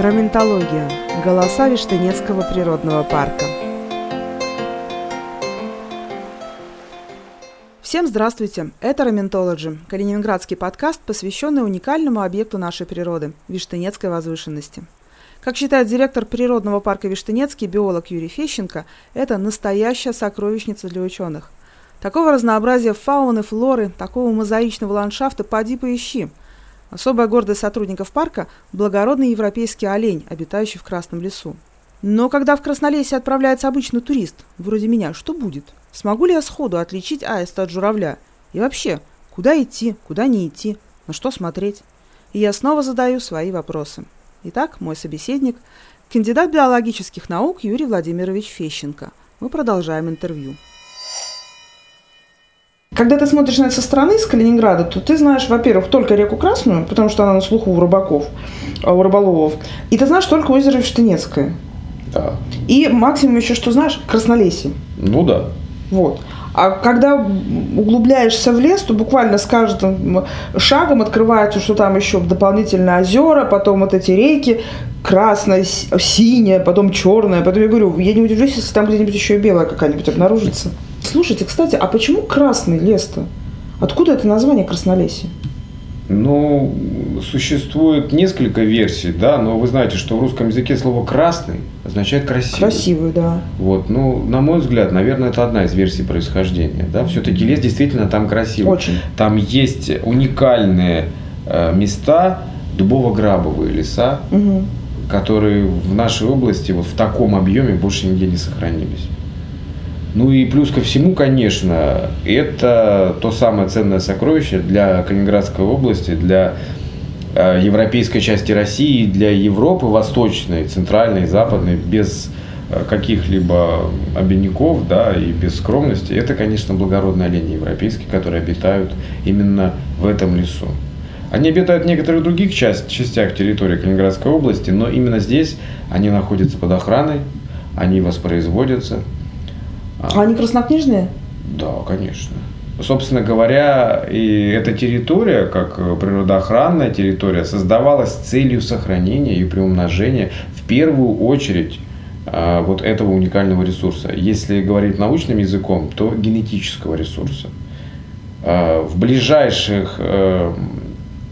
Раментология. Голоса Виштынецкого природного парка. Всем здравствуйте! Это Раментологи, калининградский подкаст, посвященный уникальному объекту нашей природы – Виштынецкой возвышенности. Как считает директор природного парка Виштынецкий, биолог Юрий Фещенко, это настоящая сокровищница для ученых. Такого разнообразия фауны, флоры, такого мозаичного ландшафта поди поищи – Особая гордость сотрудников парка – благородный европейский олень, обитающий в Красном лесу. Но когда в Краснолесье отправляется обычный турист, вроде меня, что будет? Смогу ли я сходу отличить аиста от журавля? И вообще, куда идти, куда не идти, на что смотреть? И я снова задаю свои вопросы. Итак, мой собеседник – кандидат биологических наук Юрий Владимирович Фещенко. Мы продолжаем интервью. Когда ты смотришь на это со стороны, с Калининграда, то ты знаешь, во-первых, только реку Красную, потому что она на слуху у рыбаков, а, у рыболовов. И ты знаешь только озеро Виштынецкое. Да. И максимум еще, что знаешь, Краснолесье. Ну да. Вот. А когда углубляешься в лес, то буквально с каждым шагом открывается, что там еще дополнительные озера, потом вот эти реки, красная, синяя, потом черная. Потом я говорю, я не удивлюсь, если там где-нибудь еще и белая какая-нибудь обнаружится. Слушайте, кстати, а почему красный лес-то? Откуда это название краснолесье? Ну, существует несколько версий, да, но вы знаете, что в русском языке слово «красный» означает «красивый». Красивый, да. Вот, ну, на мой взгляд, наверное, это одна из версий происхождения, да. Все-таки лес действительно там красивый. Очень. Там есть уникальные э, места, дубово-грабовые леса, угу. которые в нашей области вот в таком объеме больше нигде не сохранились. Ну и плюс ко всему, конечно, это то самое ценное сокровище для Калининградской области, для э, европейской части России, для Европы восточной, центральной, западной, без э, каких-либо обиняков, да, и без скромности, это, конечно, благородные олени европейские, которые обитают именно в этом лесу. Они обитают в некоторых других часть, частях территории Калининградской области, но именно здесь они находятся под охраной, они воспроизводятся, а они краснокнижные? Да, конечно. Собственно говоря, и эта территория, как природоохранная территория, создавалась с целью сохранения и приумножения в первую очередь а, вот этого уникального ресурса. Если говорить научным языком, то генетического ресурса. А, в ближайших э,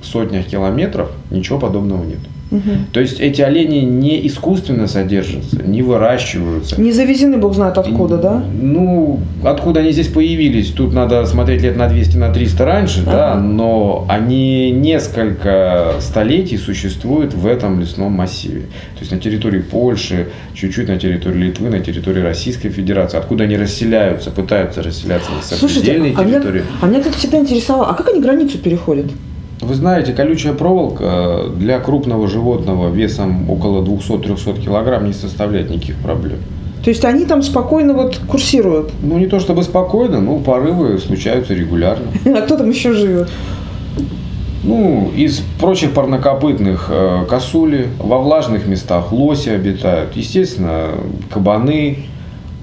сотнях километров ничего подобного нет. Угу. То есть эти олени не искусственно содержатся, не выращиваются. Не завезены, бог знает откуда, и, да? Ну, откуда они здесь появились, тут надо смотреть лет на 200, на 300 раньше, ага. да, но они несколько столетий существуют в этом лесном массиве. То есть на территории Польши, чуть-чуть на территории Литвы, на территории Российской Федерации, откуда они расселяются, пытаются расселяться на сопредельные Слушайте, территории. А меня, а меня, кстати, всегда интересовало, а как они границу переходят? Вы знаете, колючая проволока для крупного животного весом около 200-300 килограмм не составляет никаких проблем. То есть они там спокойно вот курсируют? Ну, не то чтобы спокойно, но порывы случаются регулярно. А кто там еще живет? Ну, из прочих парнокопытных э, косули, во влажных местах лоси обитают. Естественно, кабаны,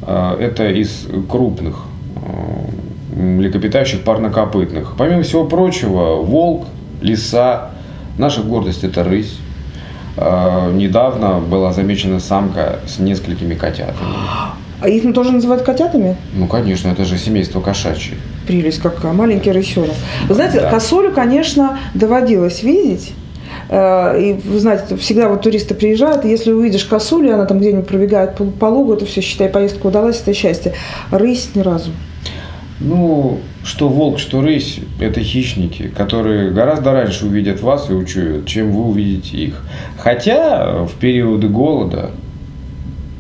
э, это из крупных э, млекопитающих парнокопытных. Помимо всего прочего, волк, лиса. Наша гордость – это рысь. А, недавно была замечена самка с несколькими котятами. А их тоже называют котятами? Ну, конечно, это же семейство кошачьих. Прелесть какая, маленький рысенок. Вы знаете, да. косулю, конечно, доводилось видеть. Э, и вы знаете, всегда вот туристы приезжают, и если увидишь косулю, она там где-нибудь пробегает по, по лугу, это все, считай, поездка удалась, это счастье. Рысь ни разу. Ну, что волк, что рысь – это хищники, которые гораздо раньше увидят вас и учуют, чем вы увидите их. Хотя в периоды голода,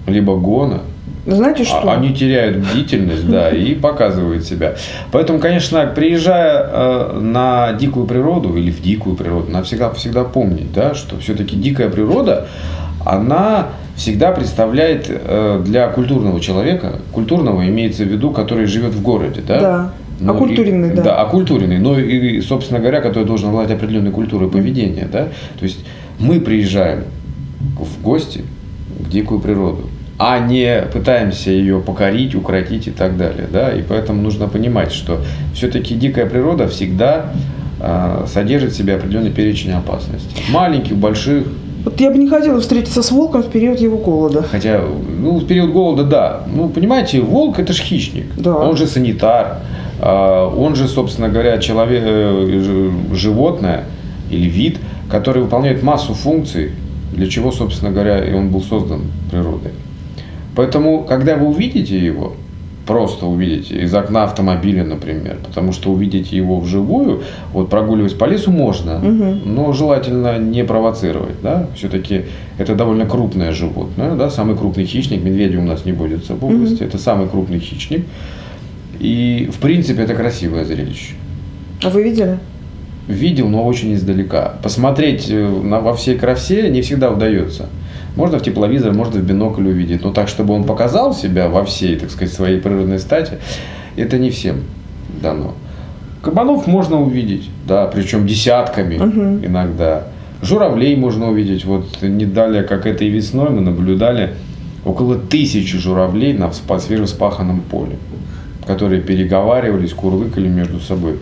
либо гона, знаете а, что? Они теряют бдительность, да, и показывают себя. Поэтому, конечно, приезжая э, на дикую природу или в дикую природу, надо всегда, всегда помнить, да, что все-таки дикая природа, она всегда представляет э, для культурного человека, культурного имеется в виду, который живет в городе, да? Да. Ну, окультуренный, и, да. Да, окультуренный, но и, собственно говоря, который должен обладать определенной культурой поведения, да? То есть мы приезжаем в гости в дикую природу, а не пытаемся ее покорить, укротить и так далее, да? И поэтому нужно понимать, что все-таки дикая природа всегда э, содержит в себе определенный перечень опасностей. Маленьких, больших, Вот я бы не хотела встретиться с волком в период его голода. Хотя, ну, в период голода, да. Ну, понимаете, волк это же хищник. Да. Он же санитар. а, Он же, собственно говоря, человек, э, ж- животное или вид, который выполняет массу функций, для чего, собственно говоря, и он был создан природой. Поэтому, когда вы увидите его, просто увидите из окна автомобиля, например, потому что увидеть его вживую, вот прогуливаясь по лесу можно, Мгм. но желательно не провоцировать, да, все-таки это довольно крупное животное, да, самый крупный хищник, медведя у нас не водится в области, это самый крупный хищник, и в принципе это красивое зрелище. А вы видели? Видел, но очень издалека. Посмотреть э, на, во всей красе не всегда удается. Можно в тепловизор, можно в бинокль увидеть, но так, чтобы он показал себя во всей, так сказать, своей природной стати, это не всем дано. Кабанов можно увидеть, да, причем десятками Мгм. иногда. Журавлей можно увидеть. Вот не далее, как этой весной, мы наблюдали около тысячи журавлей на свежеспаханном поле, которые переговаривались, курлыкали между собой.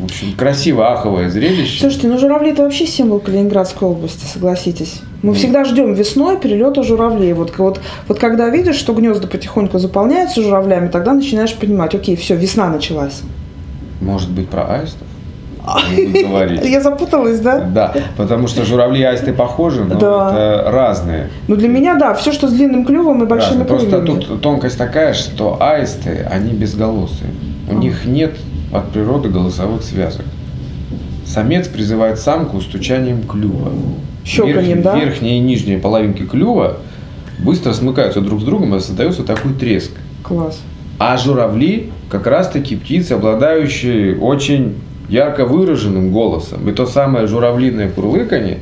В общем, красиво аховое зрелище. Слушайте, ну журавли это вообще символ Калининградской области, согласитесь. Мы всегда ждем весной перелета журавлей. Вот, вот, вот когда видишь, что гнезда потихоньку заполняются журавлями, тогда начинаешь понимать, окей, все, весна началась. Может быть, про аистов? Я запуталась, да? Да, потому что журавли и аисты похожи, но Да. это разные. Ну для меня, да, все, что с длинным клювом и большими Разные. Просто тут тонкость такая, что аисты, они безголосые. У А. них нет от природы голосовых связок. Самец призывает самку стучанием клюва. Щелканьем, Верх- да? Верхние и нижние половинки клюва быстро смыкаются друг с другом и создается такой треск. Класс. А журавли как раз-таки птицы, обладающие очень ярко выраженным голосом. И то самое журавлиное курлыканье,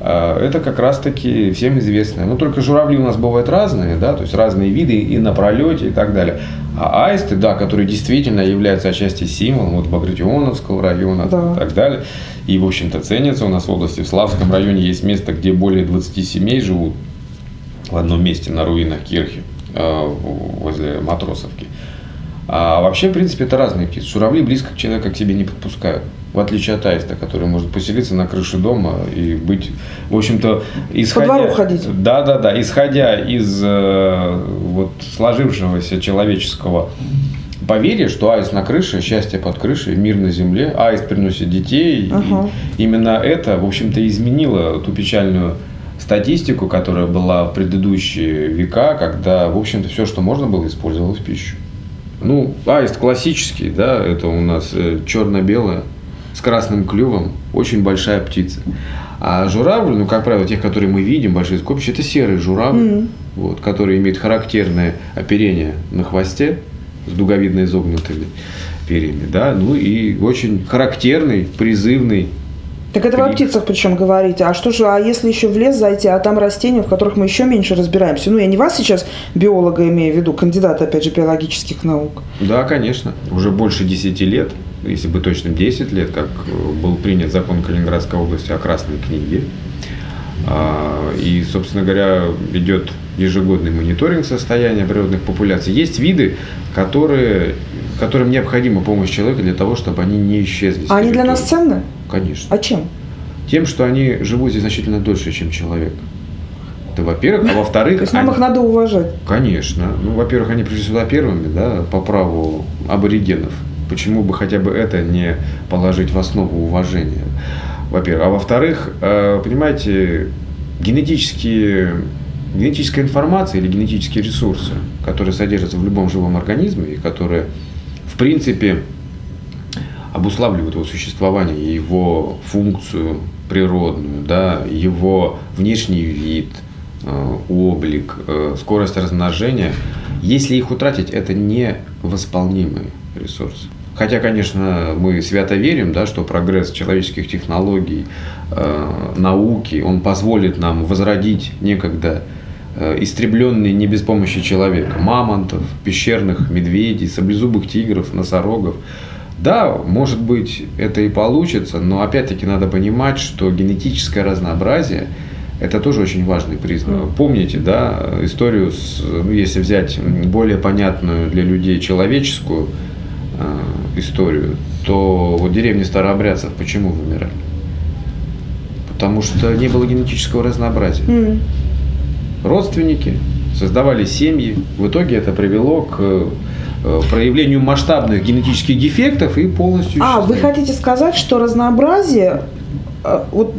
это как раз-таки всем известное. Но только журавли у нас бывают разные, да, то есть разные виды и на пролете и так далее. А аисты, да, которые действительно являются отчасти символом вот Багратионовского района Да. и так далее. И, в общем-то, ценятся у нас в области. В Славском районе есть место, где более 20 семей живут в одном месте на руинах Кирхи э, возле Матросовки. А вообще, в принципе, это разные птицы. Журавли близко к человеку к себе не подпускают. В отличие от аиста, который может поселиться на крыше дома и быть, в общем-то, исходя... двору ходить. Да, да, да. Исходя из э, вот сложившегося человеческого поверья, что аист на крыше, счастье под крышей, мир на земле, аист приносит детей. и Ага. именно это, в общем-то, изменило ту печальную статистику, которая была в предыдущие века, когда, в общем-то, все, что можно было, использовалось в пищу. Ну, аист классический, да, это у нас черно-белая, с красным клювом, очень большая птица. А журавль, ну, как правило, тех, которые мы видим, большие скопища, это серый журавль, Мгм. вот, который имеет характерное оперение на хвосте с дуговидно изогнутыми перьями, да, ну и очень характерный, призывный Так это вы о птицах причем говорите. А что же, а если еще в лес зайти, а там растения, в которых мы еще меньше разбираемся? Ну, я не вас сейчас, биолога, имею в виду, кандидата, опять же, биологических наук. Да, конечно. Уже больше 10 лет, если бы точно 10 лет, как э, был принят закон Калининградской области о Красной книге. А, И, собственно говоря, идет ежегодный мониторинг состояния природных популяций. Есть виды, которые, которым необходима помощь человека для того, чтобы они не исчезли. А они для нас ценны? Конечно. А чем? Тем, что они живут здесь значительно дольше, чем человек. Это во-первых, а во-вторых... То есть нам они- их надо уважать. Конечно. Ну, во-первых, они пришли сюда первыми, да, по праву аборигенов. Почему бы хотя бы это не положить в основу уважения? Во-первых. А во-вторых, э, понимаете, генетические, генетическая информация или генетические ресурсы, которые содержатся в любом живом организме и которые, принципе, обуславливают его существование, его функцию природную, да, его внешний вид, э, облик, э, скорость размножения. Если их утратить, это невосполнимый ресурс. Хотя, конечно, мы свято верим, да, что прогресс человеческих технологий, э, науки, он позволит нам возродить некогда истребленные не без помощи человека, мамонтов, пещерных медведей, саблезубых тигров, носорогов. Да, может быть, это и получится, но опять-таки надо понимать, что генетическое разнообразие – это тоже очень важный признак. Помните, да, историю, с, ну, если взять более понятную для людей человеческую э, историю, то вот деревни старообрядцев почему вымирали? Потому что не было генетического разнообразия. Mm. Родственники создавали семьи. В итоге это привело к э, проявлению масштабных генетических дефектов и полностью... А, вы хотите сказать, что разнообразие вот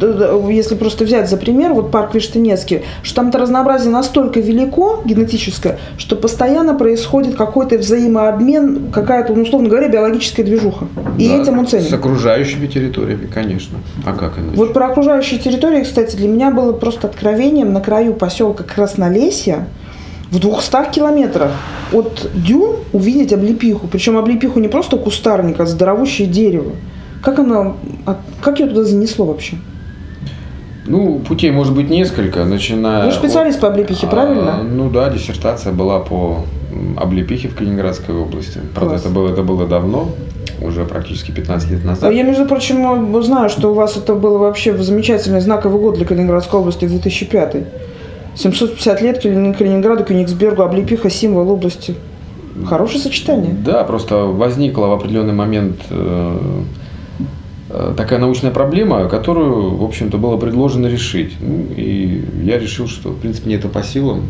если просто взять за пример, вот парк Виштынецкий, что там-то разнообразие настолько велико генетическое, что постоянно происходит какой-то взаимообмен, какая-то, ну, условно говоря, биологическая движуха. И да, этим он ценен. С окружающими территориями, конечно. А как иначе? Вот про окружающие территории, кстати, для меня было просто откровением на краю поселка Краснолесье, в 200 километрах от дюн увидеть облепиху. Причем облепиху не просто кустарник, а здоровущее дерево. Как оно, а как ее туда занесло вообще? Ну, путей может быть несколько, начиная... Вы специалист от, по облепихе, правильно? А, ну да, диссертация была по облепихе в Калининградской области. Правда, это было, это было давно, уже практически 15 лет назад. А я, между прочим, знаю, что у вас это было вообще замечательный знаковый год для Калининградской области, 2005 750 лет Калининграду, Кёнигсбергу, облепиха, символ области. Хорошее сочетание. Да, просто возникло в определенный момент э, Э, такая научная проблема, которую, в общем-то, было предложено решить. Ну, и я решил, что, в принципе, мне это по силам.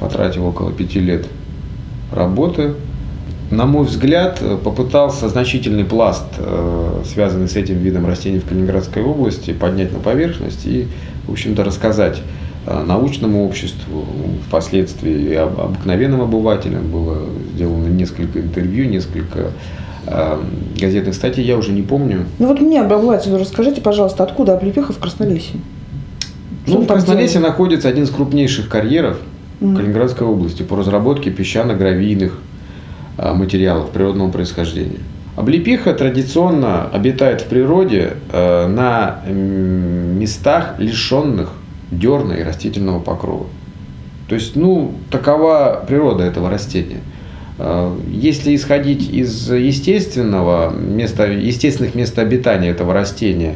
Потратил около пяти лет работы. На мой взгляд, попытался значительный пласт, э, связанный с этим видом растений в Калининградской области, поднять на поверхность и, в общем-то, рассказать э, научному обществу, впоследствии и обыкновенным обывателям. Было сделано несколько интервью, несколько газетных статей я уже не помню. Ну вот мне обывателю расскажите, пожалуйста, откуда облепиха в Краснолесье? ну, в Краснолесье находится один из крупнейших карьеров mm. Калининградской области по разработке песчано-гравийных э, материалов природного происхождения. Облепиха традиционно обитает в природе э, на местах, лишенных дерна и растительного покрова. То есть, ну, такова природа этого растения – если исходить из естественного места, естественных мест обитания этого растения,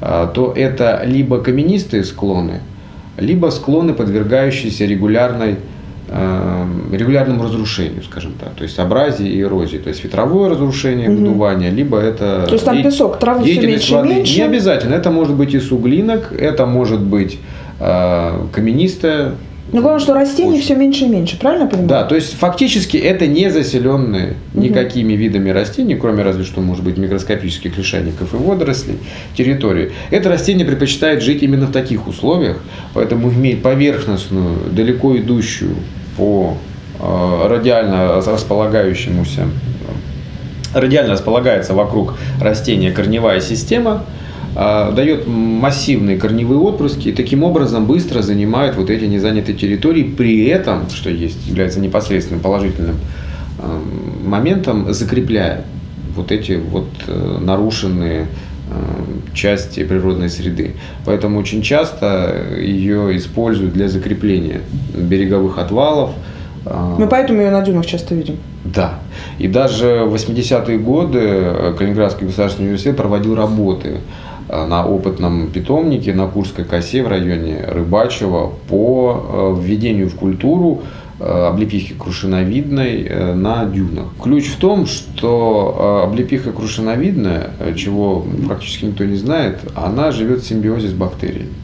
э, то это либо каменистые склоны, либо склоны, подвергающиеся регулярной, э, регулярному разрушению, скажем так, то есть абразии и эрозии, то есть ветровое разрушение, угу. выдувание, либо это... То есть там песок, травы все меньше воды. меньше? Не обязательно, это может быть и суглинок, это может быть каменистая ну, главное, что растений Очень. все меньше и меньше, правильно понимаю? Да, то есть фактически это не заселенные никакими угу. видами растений, кроме разве что, может быть, микроскопических лишайников и водорослей, территории. Это растение предпочитает жить именно в таких условиях, поэтому имеет поверхностную, далеко идущую по э, радиально располагающемуся радиально располагается вокруг растения корневая система – дает массивные корневые отпрыски и таким образом быстро занимает вот эти незанятые территории, при этом, что есть, является непосредственным положительным а, моментом, закрепляя вот эти вот э, нарушенные а, части природной среды. Поэтому очень часто ее используют для закрепления береговых отвалов. Мы поэтому ее на дюнах часто видим. Да. И даже в 80-е годы э, Калининградский государственный университет проводил работы Э, на опытном питомнике на Курской косе в районе Рыбачева по э, введению в культуру э, облепихи крушиновидной на дюнах. Ключ в том, что облепиха крушиновидная, чего практически никто не знает, она живет в симбиозе с бактериями.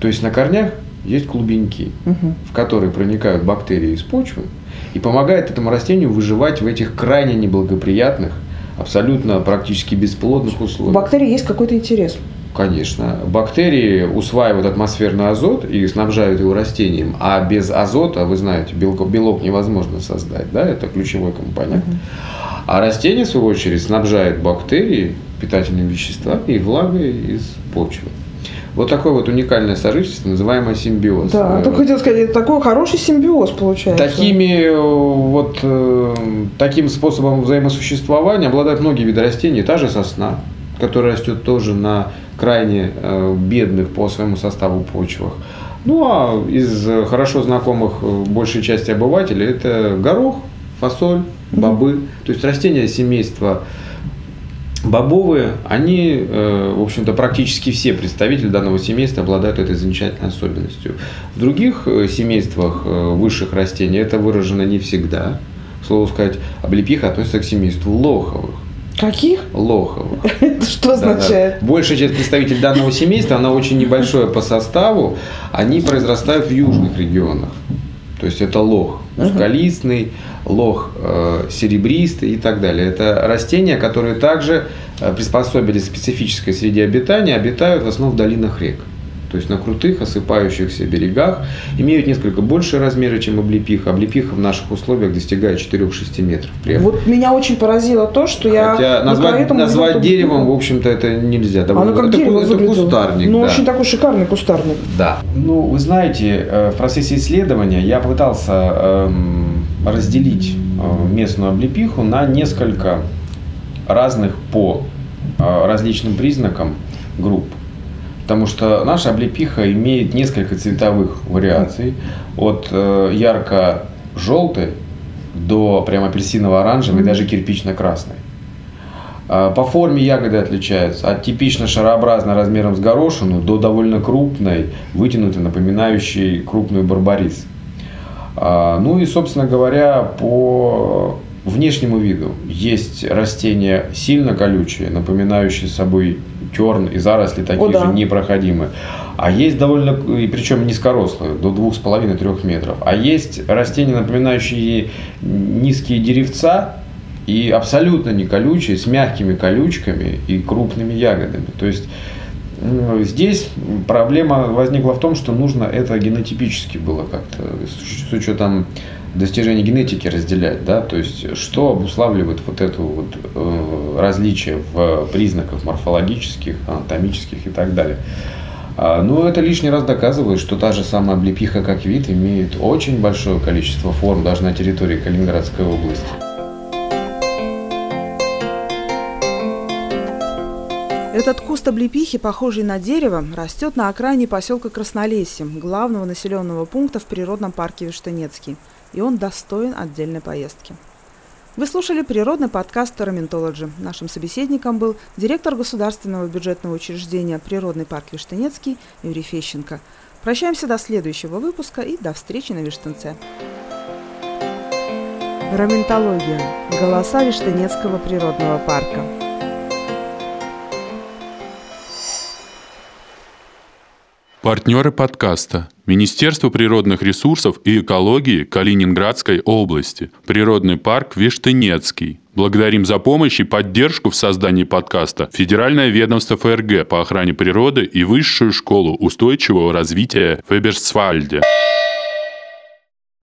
То есть на корнях есть клубеньки, угу. в которые проникают бактерии из почвы и помогает этому растению выживать в этих крайне неблагоприятных абсолютно практически бесплодных условиях. У бактерий есть какой-то интерес. Конечно. Бактерии усваивают атмосферный азот и снабжают его растением, а без азота, вы знаете, белок, белок невозможно создать, да, это ключевой компонент. Угу. А растение, в свою очередь, снабжает бактерии питательными веществами и влагой из почвы. Вот такое вот уникальное сожительство, называемое симбиоз. Да, э, только хотел сказать, это такой хороший симбиоз получается. Такими э, вот э, таким способом взаимосуществования обладают многие виды растений, та же сосна, которая растет тоже на крайне бедных по своему составу почвах. Ну а из хорошо знакомых большей части обывателей это горох, фасоль, бобы, то есть растения семейства Бобовые, они, э, в общем-то, практически все представители данного семейства обладают этой замечательной особенностью. В других э, семействах э, высших растений это выражено не всегда. Слово сказать, облепиха относится к семейству лоховых. Каких? Лоховых. Это что означает? Да, да. Большая часть представителей данного семейства, она очень небольшое по составу, они произрастают в южных регионах. То есть это лох мускалистный, лох э, серебристый и так далее. Это растения, которые также э, приспособились к специфической среде обитания, обитают в основном в долинах рек то есть на крутых осыпающихся берегах, имеют несколько большие размеры, чем облепиха. Облепиха в наших условиях достигает 4-6 метров. Вот меня очень поразило то, что я... Хотя назвать, назвать деревом, в общем-то, это нельзя. Оно как это, дерево это кустарник. Ну, да. очень такой шикарный кустарник. Да. Ну, вы знаете, э, в процессе исследования я пытался эм, разделить э, местную облепиху на несколько разных по э, различным признакам групп. Потому что наша облепиха имеет несколько цветовых вариаций. От э, ярко-желтой до прям апельсиново-оранжевой, mm-hmm. даже кирпично-красной. А, по форме ягоды отличаются от типично шарообразной размером с горошину до довольно крупной, вытянутой, напоминающей крупную барбарис. А, ну и, собственно говоря, по внешнему виду есть растения сильно колючие, напоминающие собой терн и заросли такие О, да. же непроходимые. А есть довольно, и причем низкорослые, до 2,5-3 метров. А есть растения, напоминающие низкие деревца, и абсолютно не колючие, с мягкими колючками и крупными ягодами. То есть Здесь проблема возникла в том, что нужно это генотипически было как-то, с учетом достижения генетики разделять, да, то есть что обуславливает вот это вот э, различие в признаках морфологических, анатомических и так далее. А, ну, это лишний раз доказывает, что та же самая облепиха как вид имеет очень большое количество форм даже на территории Калининградской области. Этот куст облепихи, похожий на дерево, растет на окраине поселка Краснолесье, главного населенного пункта в природном парке Виштанецкий – и он достоин отдельной поездки. Вы слушали природный подкаст «Тараментологи». Нашим собеседником был директор государственного бюджетного учреждения «Природный парк Виштынецкий» Юрий Фещенко. Прощаемся до следующего выпуска и до встречи на Виштынце. Раментология. Голоса Виштынецкого природного парка. Партнеры подкаста. Министерство природных ресурсов и экологии Калининградской области. Природный парк Виштынецкий. Благодарим за помощь и поддержку в создании подкаста Федеральное ведомство ФРГ по охране природы и Высшую школу устойчивого развития в Эберсвальде.